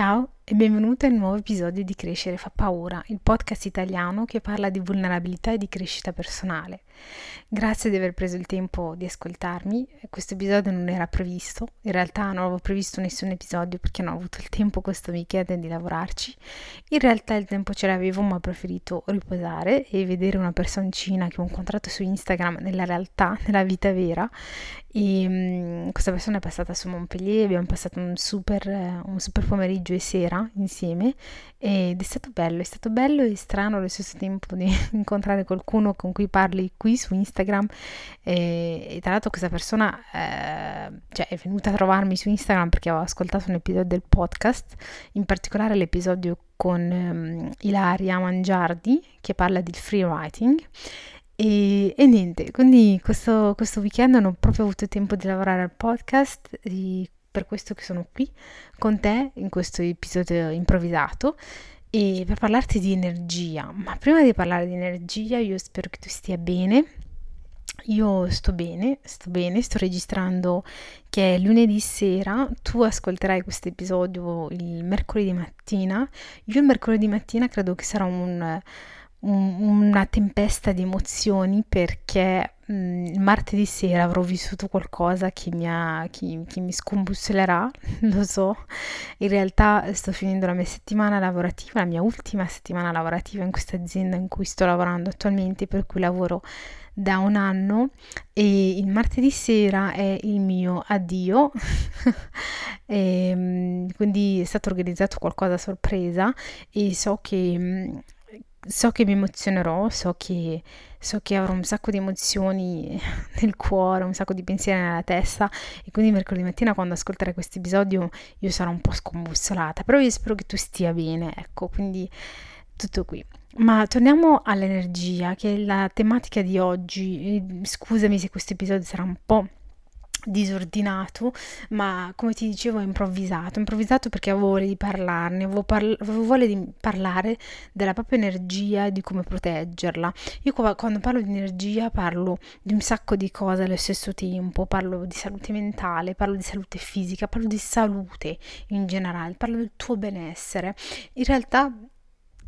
Ciao e benvenuto al nuovo episodio di Crescere fa paura, il podcast italiano che parla di vulnerabilità e di crescita personale. Grazie di aver preso il tempo di ascoltarmi. Questo episodio non era previsto, in realtà non avevo previsto nessun episodio perché non ho avuto il tempo questo weekend di lavorarci. In realtà il tempo ce l'avevo, ma ho preferito riposare e vedere una personcina che ho incontrato su Instagram nella realtà, nella vita vera. E um, questa persona è passata su Montpellier, abbiamo passato un super, un super pomeriggio e sera insieme ed è stato bello, è stato bello e strano allo stesso tempo di incontrare qualcuno con cui parli qui su Instagram e, e tra l'altro questa persona eh, cioè, è venuta a trovarmi su Instagram perché avevo ascoltato un episodio del podcast, in particolare l'episodio con um, Ilaria Mangiardi che parla del free writing. E, e, niente, quindi questo, questo, weekend non ho proprio avuto tempo di lavorare al podcast, di per questo che sono qui con te in questo episodio improvvisato e per parlarti di energia. Ma prima di parlare di energia, io spero che tu stia bene. Io sto bene, sto bene, sto registrando che è lunedì sera, tu ascolterai questo episodio il mercoledì mattina. Io il mercoledì mattina credo che sarà un una tempesta di emozioni perché mh, mm, martedì sera avrò vissuto qualcosa che mi, ha, che, che mi scombussolerà, lo so. In realtà sto finendo la mia settimana lavorativa, la mia ultima settimana lavorativa in questa azienda in cui sto lavorando attualmente, per cui lavoro da un anno e il martedì sera è il mio addio e, ehm, quindi è stato organizzato qualcosa a sorpresa e so che mm, so che mi emozionerò, so che, so che avrò un sacco di emozioni nel cuore, un sacco di pensieri nella testa e quindi mercoledì mattina quando ascolterai questo episodio io sarò un po' scombussolata, però io spero che tu stia bene, ecco, quindi tutto qui. Ma torniamo all'energia, che è la tematica di oggi. Scusami se questo episodio sarà un po' disordinato, ma come ti dicevo improvvisato, improvvisato perché avevo voglia di parlarne, avevo, parla- avevo voglia di parlare della propria energia e di come proteggerla. Io quando parlo di energia parlo di un sacco di cose allo stesso tempo, parlo di salute mentale, parlo di salute fisica, parlo di salute in generale, parlo del tuo benessere. In realtà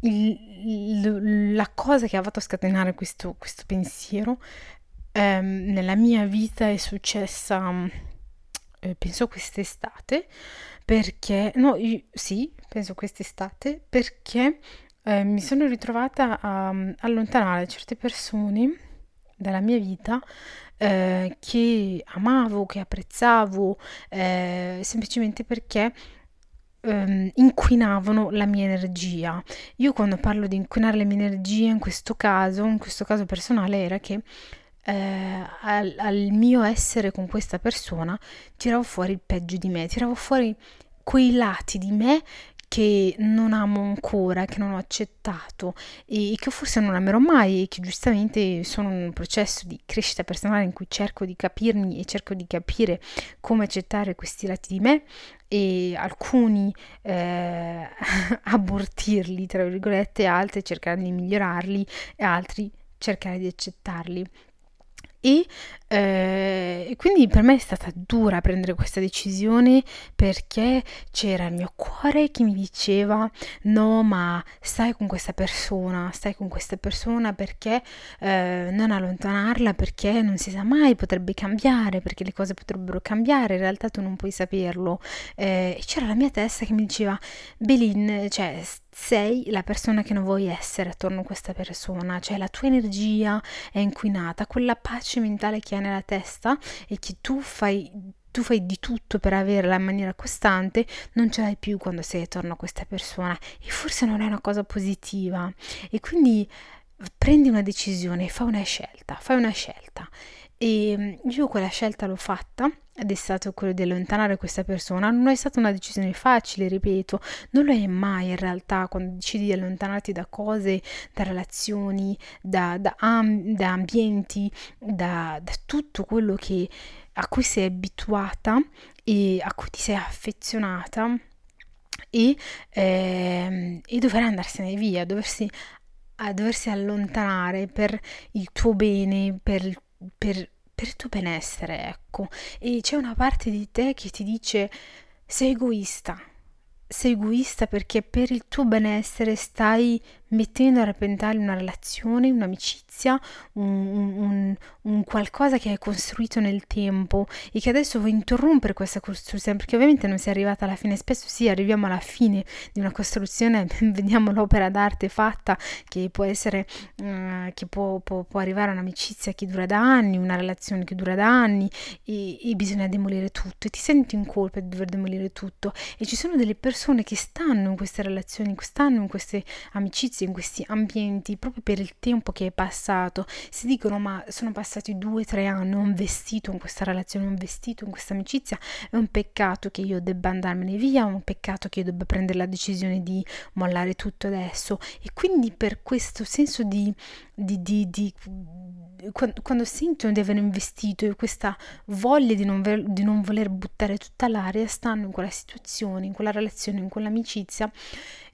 il, il, la cosa che ha fatto scatenare questo, questo pensiero ehm, nella mia vita è successa, eh, penso quest'estate, perché, no, io, sì, penso quest'estate, perché eh, mi sono ritrovata a, a allontanare certe persone dalla mia vita eh, che amavo, che apprezzavo, eh, semplicemente perché ehm, inquinavano la mia energia. Io quando parlo di inquinare la mia energia, in questo caso, in questo caso personale, era che eh, al, al, mio essere con questa persona tiravo fuori il peggio di me, tiravo fuori quei lati di me che non amo ancora, che non ho accettato e che forse non amerò mai e che giustamente sono in un processo di crescita personale in cui cerco di capirmi e cerco di capire come accettare questi lati di me e alcuni eh, abortirli, tra virgolette, altri cercare di migliorarli e altri cercare di accettarli. E, eh, quindi per me è stata dura prendere questa decisione perché c'era il mio cuore che mi diceva no ma stai con questa persona, stai con questa persona perché eh, non allontanarla perché non si sa mai, potrebbe cambiare, perché le cose potrebbero cambiare, in realtà tu non puoi saperlo. Eh, e c'era la mia testa che mi diceva Belin, cioè sei la persona che non vuoi essere attorno a questa persona, cioè la tua energia è inquinata, quella pace mentale che hai nella testa e che tu fai, tu fai di tutto per averla in maniera costante, non ce l'hai più quando sei attorno a questa persona e forse non è una cosa positiva. E quindi prendi una decisione, fai una scelta, fai una scelta e io quella scelta l'ho fatta ed è stato quello di allontanare questa persona. Non è stata una decisione facile, ripeto, non lo è mai in realtà quando decidi di allontanarti da cose, da relazioni, da, da, am- da ambienti, da, da tutto quello che, a cui sei abituata e a cui ti sei affezionata e, eh, e dover andarsene via, doversi, a doversi allontanare per il tuo bene, per, per per il tuo benessere, ecco. E c'è una parte di te che ti dice sei egoista, sei egoista perché per il tuo benessere stai mettendo a repentaglio una relazione, un'amicizia, un, un, un, qualcosa che hai costruito nel tempo e che adesso vuoi interrompere questa costruzione perché ovviamente non sei arrivata alla fine, spesso sì arriviamo alla fine di una costruzione, vediamo l'opera d'arte fatta che può essere, uh, che può, può, può, arrivare a un'amicizia che dura da anni, una relazione che dura da anni e, e bisogna demolire tutto. E ti senti in colpa di dover demolire tutto. E ci sono delle persone che stanno in queste relazioni, stanno in queste amicizie in questi ambienti proprio per il tempo che è passato. Si dicono ma sono passati due tre anni, ho investito in questa relazione, ho investito in questa amicizia, è un peccato che io debba andarmene via, è un peccato che io debba prendere la decisione di mollare tutto adesso. E quindi per questo senso di, di, di, di quando, quando, sentono di aver investito e questa voglia di non, ver, di non voler buttare tutta l'aria, stanno in quella situazione, in quella relazione, in quell'amicizia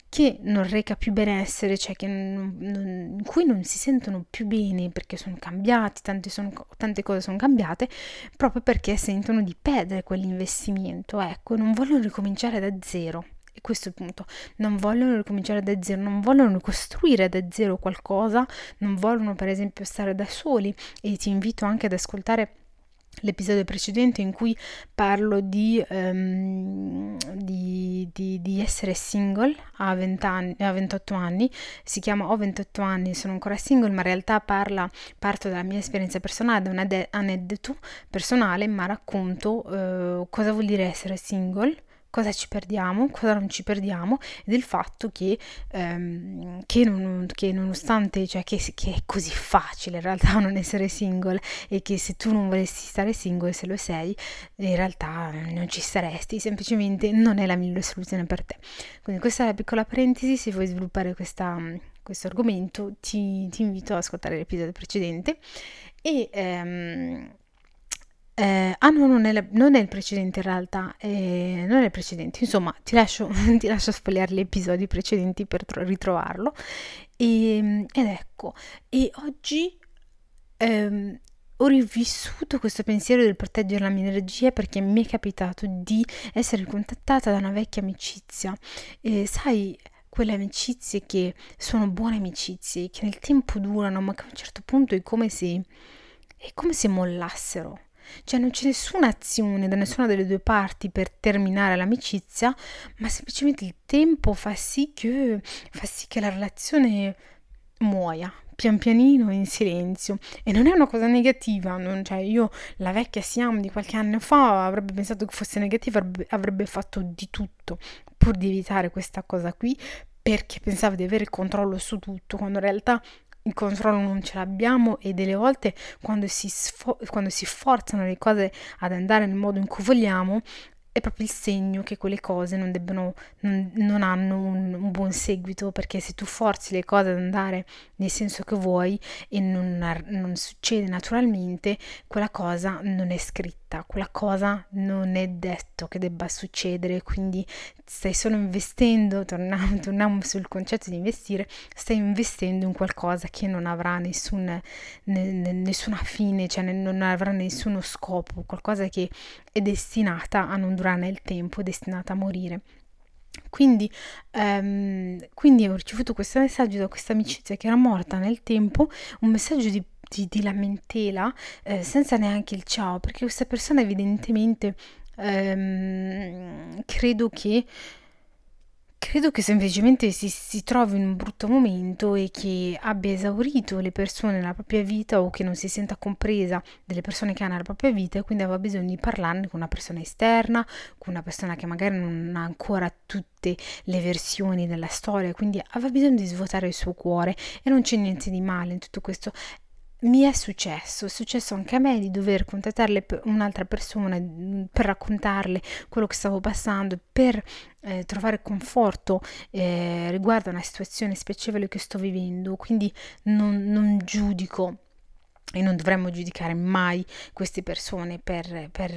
che non reca più benessere, cioè non, non, in cui non si sentono più bene perché sono cambiati, tante, sono, tante cose sono cambiate, proprio perché sentono di perdere quell'investimento, ecco, non vogliono ricominciare da zero. E questo è il punto, non vogliono ricominciare da zero, non vogliono costruire da zero qualcosa, non vogliono per esempio stare da soli e ti invito anche ad ascoltare l'episodio precedente in cui parlo di, um, di, di, di, essere single a, 20 anni, a 28 anni, si chiama Ho 28 anni, sono ancora single, ma in realtà parla, parto dalla mia esperienza personale, da un aneddoto personale, ma racconto uh, cosa vuol dire essere single cosa ci perdiamo, cosa non ci perdiamo e del fatto che, ehm, che, non, che nonostante, cioè che, che, è così facile in realtà non essere single e che se tu non volessi stare single, se lo sei, in realtà non ci saresti, semplicemente non è la migliore soluzione per te. Quindi questa è la piccola parentesi, se vuoi sviluppare questa, questo argomento ti, ti, invito ad ascoltare l'episodio precedente e... Ehm, eh, ah no, non è, la, non è, il precedente in realtà, eh, non è il precedente, insomma ti lascio, ti lascio sfogliare gli episodi precedenti per tro- ritrovarlo. E, ehm, ed ecco, e oggi ehm, ho rivissuto questo pensiero del proteggere la mia energia perché mi è capitato di essere contattata da una vecchia amicizia. E sai, quelle amicizie che sono buone amicizie, che nel tempo durano, ma che a un certo punto è come se, è come se mollassero cioè non c'è nessuna azione da nessuna delle due parti per terminare l'amicizia, ma semplicemente il tempo fa sì che, fa sì che la relazione muoia pian pianino in silenzio. E non è una cosa negativa non, cioè io la vecchia Siam di qualche anno fa avrebbe pensato che fosse negativa avrebbe, fatto di tutto pur di evitare questa cosa qui perché pensava di avere il controllo su tutto quando in realtà il controllo non ce l'abbiamo e delle volte quando si, sfo- quando si forzano le cose ad andare nel modo in cui vogliamo è proprio il segno che quelle cose non, debbono, non, non hanno un, un, buon seguito perché se tu forzi le cose ad andare nel senso che vuoi e non, non succede naturalmente, quella cosa non è scritta, quella cosa non è detto che debba succedere, quindi stai solo investendo, torniamo, torniamo sul concetto di investire, stai investendo in qualcosa che non avrà nessun, ne, nessuna fine, cioè non avrà nessuno scopo, qualcosa che è destinata a non durare nel tempo, destinata a morire. Quindi, um, quindi ho ricevuto questo messaggio da questa amicizia che era morta nel tempo, un messaggio di, di, di lamentela eh, senza neanche il ciao, perché questa persona evidentemente um, credo che Credo che semplicemente si, si trovi in un brutto momento e che abbia esaurito le persone nella propria vita o che non si senta compresa delle persone che ha nella propria vita e quindi aveva bisogno di parlarne con una persona esterna, con una persona che magari non ha ancora tutte le versioni della storia, quindi aveva bisogno di svuotare il suo cuore e non c'è niente di male in tutto questo mi è successo, è successo anche a me di dover contattare un'altra persona mm, per raccontarle quello che stavo passando, per eh, trovare conforto eh, riguardo a una situazione spiacevole che sto vivendo, quindi non, non giudico e non dovremmo giudicare mai queste persone per, per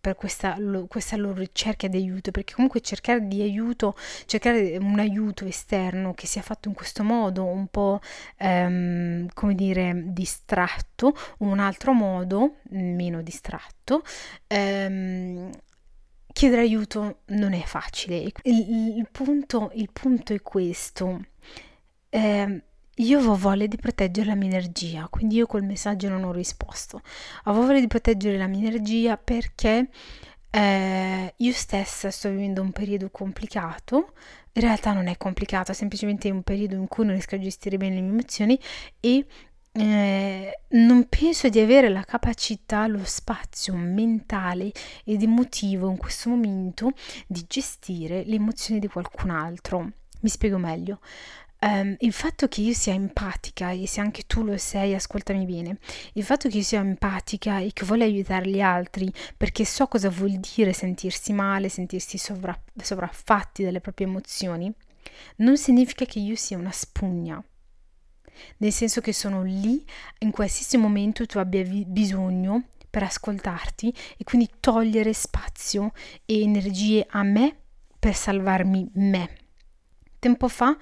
per questa, questa, loro ricerca di aiuto, perché comunque cercare di aiuto, cercare un aiuto esterno che sia fatto in questo modo, un po' ehm, come dire distratto, un altro modo meno distratto, ehm, chiedere aiuto non è facile. Il, il, punto, il punto, è questo. Eh, io avevo voglia di proteggere la mia energia, quindi io col messaggio non ho risposto. Avevo voglia di proteggere la mia energia perché eh, io stessa sto vivendo un periodo complicato. In realtà non è complicato, è semplicemente un periodo in cui non riesco a gestire bene le mie emozioni e eh, non penso di avere la capacità, lo spazio mentale ed emotivo in questo momento di gestire le emozioni di qualcun altro. Mi spiego meglio. Um, il fatto che io sia empatica, e se anche tu lo sei, ascoltami bene, il fatto che io sia empatica e che voglio aiutare gli altri perché so cosa vuol dire sentirsi male, sentirsi sovra- sovraffatti dalle proprie emozioni, non significa che io sia una spugna. Nel senso che sono lì in qualsiasi momento tu abbia vi- bisogno per ascoltarti e quindi togliere spazio e energie a me per salvarmi me. Tempo fa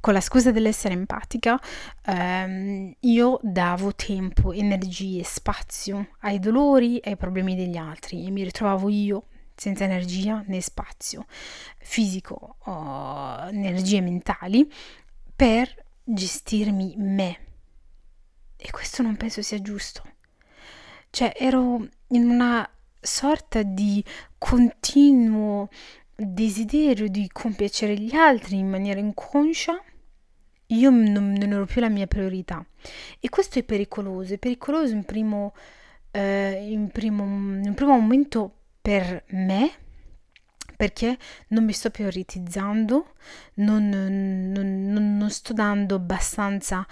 con la scusa dell'essere empatica, ehm, io davo tempo, energie, spazio ai dolori e ai problemi degli altri e mi ritrovavo io senza energia né spazio fisico o energie mentali per gestirmi me. E questo non penso sia giusto. Cioè ero in una sorta di continuo desiderio di compiacere gli altri in maniera inconscia io non, non, ero più la mia priorità. E questo è pericoloso, è pericoloso in primo, eh, in primo, in primo momento per me, perché non mi sto prioritizzando, non, non, non, sto dando abbastanza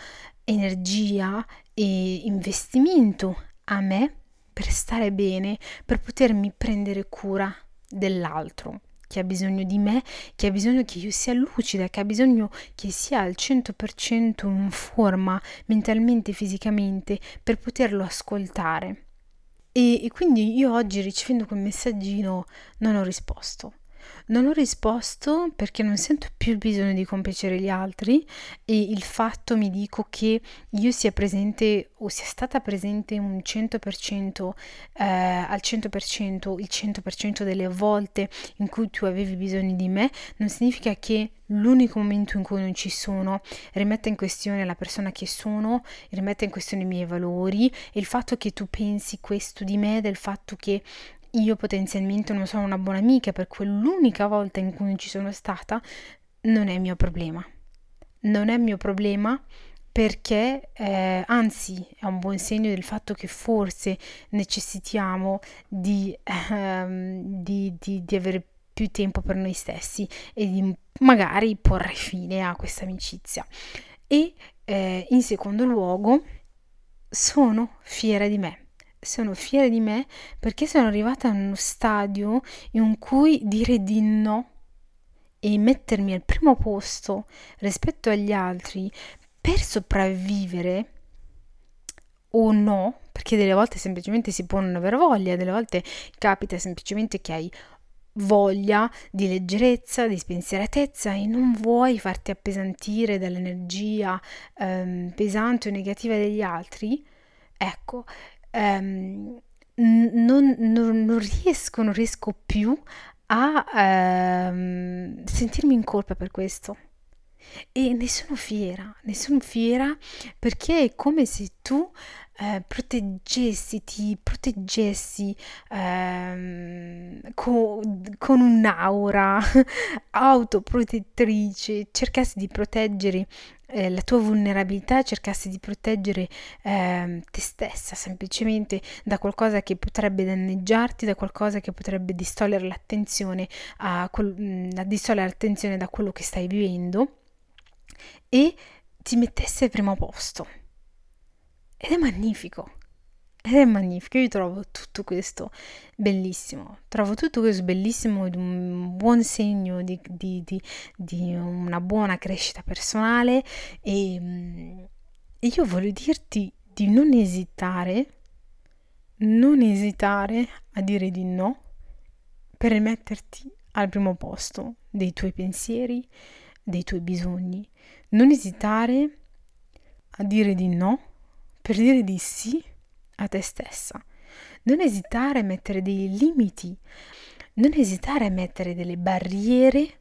energia e investimento a me per stare bene, per potermi prendere cura dell'altro che ha bisogno di me, che ha bisogno che io sia lucida, che ha bisogno che sia al 100% in forma mentalmente e fisicamente per poterlo ascoltare. E, e quindi io oggi ricevendo quel messaggino non ho risposto. Non ho risposto perché non sento più il bisogno di compiacere gli altri e il fatto mi dico che io sia presente o sia stata presente un 100% eh, al 100% il 100% delle volte in cui tu avevi bisogno di me non significa che l'unico momento in cui non ci sono rimette in questione la persona che sono, rimette in questione i miei valori e il fatto che tu pensi questo di me, del fatto che io potenzialmente non sono una buona amica per quell'unica volta in cui ci sono stata, non è mio problema. Non è mio problema perché eh, anzi è un buon segno del fatto che forse necessitiamo di, ehm, di, di, di avere più tempo per noi stessi e di magari porre fine a questa amicizia. E eh, in secondo luogo sono fiera di me sono fiera di me perché sono arrivata a uno stadio in cui dire di no e mettermi al primo posto rispetto agli altri per sopravvivere o no, perché delle volte semplicemente si può non avere voglia, delle volte capita semplicemente che hai voglia di leggerezza, di spensieratezza e non vuoi farti appesantire dall'energia ehm, pesante o negativa degli altri, ecco, ehm, non, non, non, riesco, non riesco più a ehm, sentirmi in colpa per questo. E ne sono fiera, ne sono fiera perché è come se tu eh, proteggessi, ti proteggessi ehm, con, con un'aura autoprotettrice, cercassi di proteggere eh, la tua vulnerabilità, cercassi di proteggere eh, te stessa semplicemente da qualcosa che potrebbe danneggiarti, da qualcosa che potrebbe distogliere l'attenzione, a, quel, a distogliere l'attenzione da quello che stai vivendo e ti mettesse al primo posto. Ed è magnifico. Ed è magnifico, io trovo tutto questo bellissimo, trovo tutto questo bellissimo ed un buon segno di, di, di, di una buona crescita personale e, mm, e io voglio dirti di non esitare, non esitare a dire di no per rimetterti al primo posto dei tuoi pensieri, dei tuoi bisogni. Non esitare a dire di no per dire di sì a te stessa. Non esitare a mettere dei limiti. non esitare a mettere delle barriere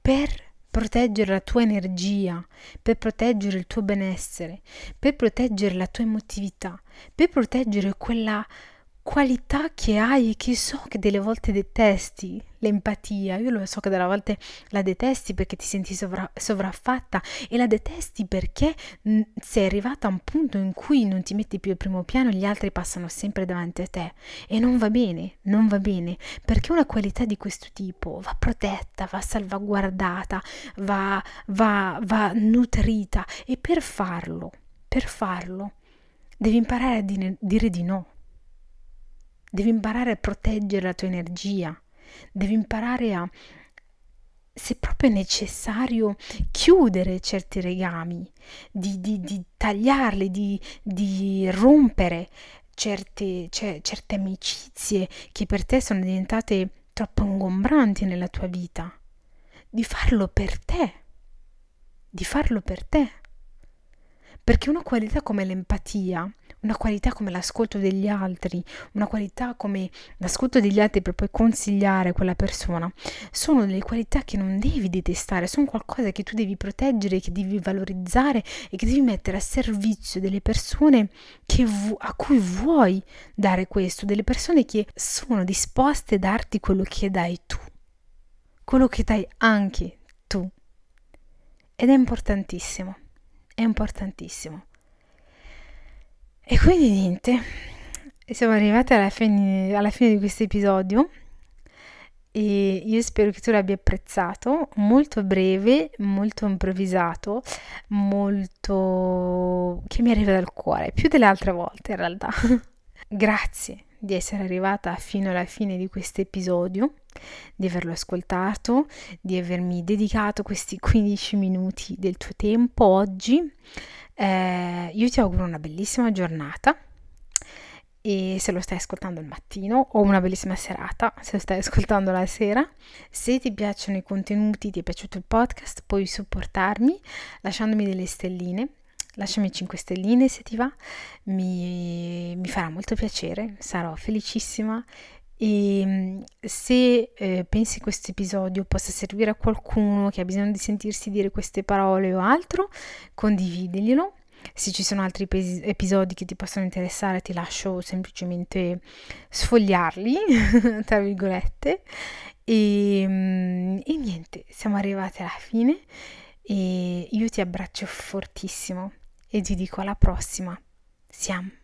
per proteggere la tua energia, per proteggere il tuo benessere, per proteggere la tua emotività, per proteggere quella qualità che hai che so che delle volte detesti, l'empatia. Io lo so che delle volte la detesti perché ti senti sovra- sovraffatta e la detesti perché mh, sei arrivata a un punto in cui non ti metti più al primo piano gli altri passano sempre davanti a te. E non va bene, non va bene, perché una qualità di questo tipo va protetta, va salvaguardata, va, va, va nutrita e per farlo, per farlo, devi imparare a dire, dire di no Devi imparare a proteggere la tua energia, devi imparare a, se proprio è necessario, chiudere certi legami, di, di, di tagliarli, di, di rompere certe, cioè, certe amicizie che per te sono diventate troppo ingombranti nella tua vita. Di farlo per te, di farlo per te. Perché una qualità come l'empatia una qualità come l'ascolto degli altri, una qualità come l'ascolto degli altri per poi consigliare quella persona, sono delle qualità che non devi detestare, sono qualcosa che tu devi proteggere, che devi valorizzare e che devi mettere a servizio delle persone vu- a cui vuoi dare questo, delle persone che sono disposte a darti quello che dai tu, quello che dai anche tu. Ed è importantissimo, è importantissimo. E quindi niente, siamo arrivati alla fine, alla fine di questo episodio e io spero che tu l'abbia apprezzato, molto breve, molto improvvisato, molto che mi arriva dal cuore, più delle altre volte in realtà. Grazie di essere arrivata fino alla fine di questo episodio, di averlo ascoltato, di avermi dedicato questi 15 minuti del tuo tempo oggi. Eh, io ti auguro una bellissima giornata e se lo stai ascoltando il mattino o una bellissima serata se lo stai ascoltando la sera. Se ti piacciono i contenuti, ti è piaciuto il podcast, puoi supportarmi lasciandomi delle stelline. Lasciami 5 stelline se ti va, mi, mi farà molto piacere, sarò felicissima e mm, se eh, pensi che questo episodio possa servire a qualcuno che ha bisogno di sentirsi dire queste parole o altro, condividiglielo. Se ci sono altri pes- episodi che ti possono interessare, ti lascio semplicemente sfogliarli, tra virgolette. E, mm, e niente, siamo arrivati alla fine e io ti abbraccio fortissimo e ti dico alla prossima. Siamo.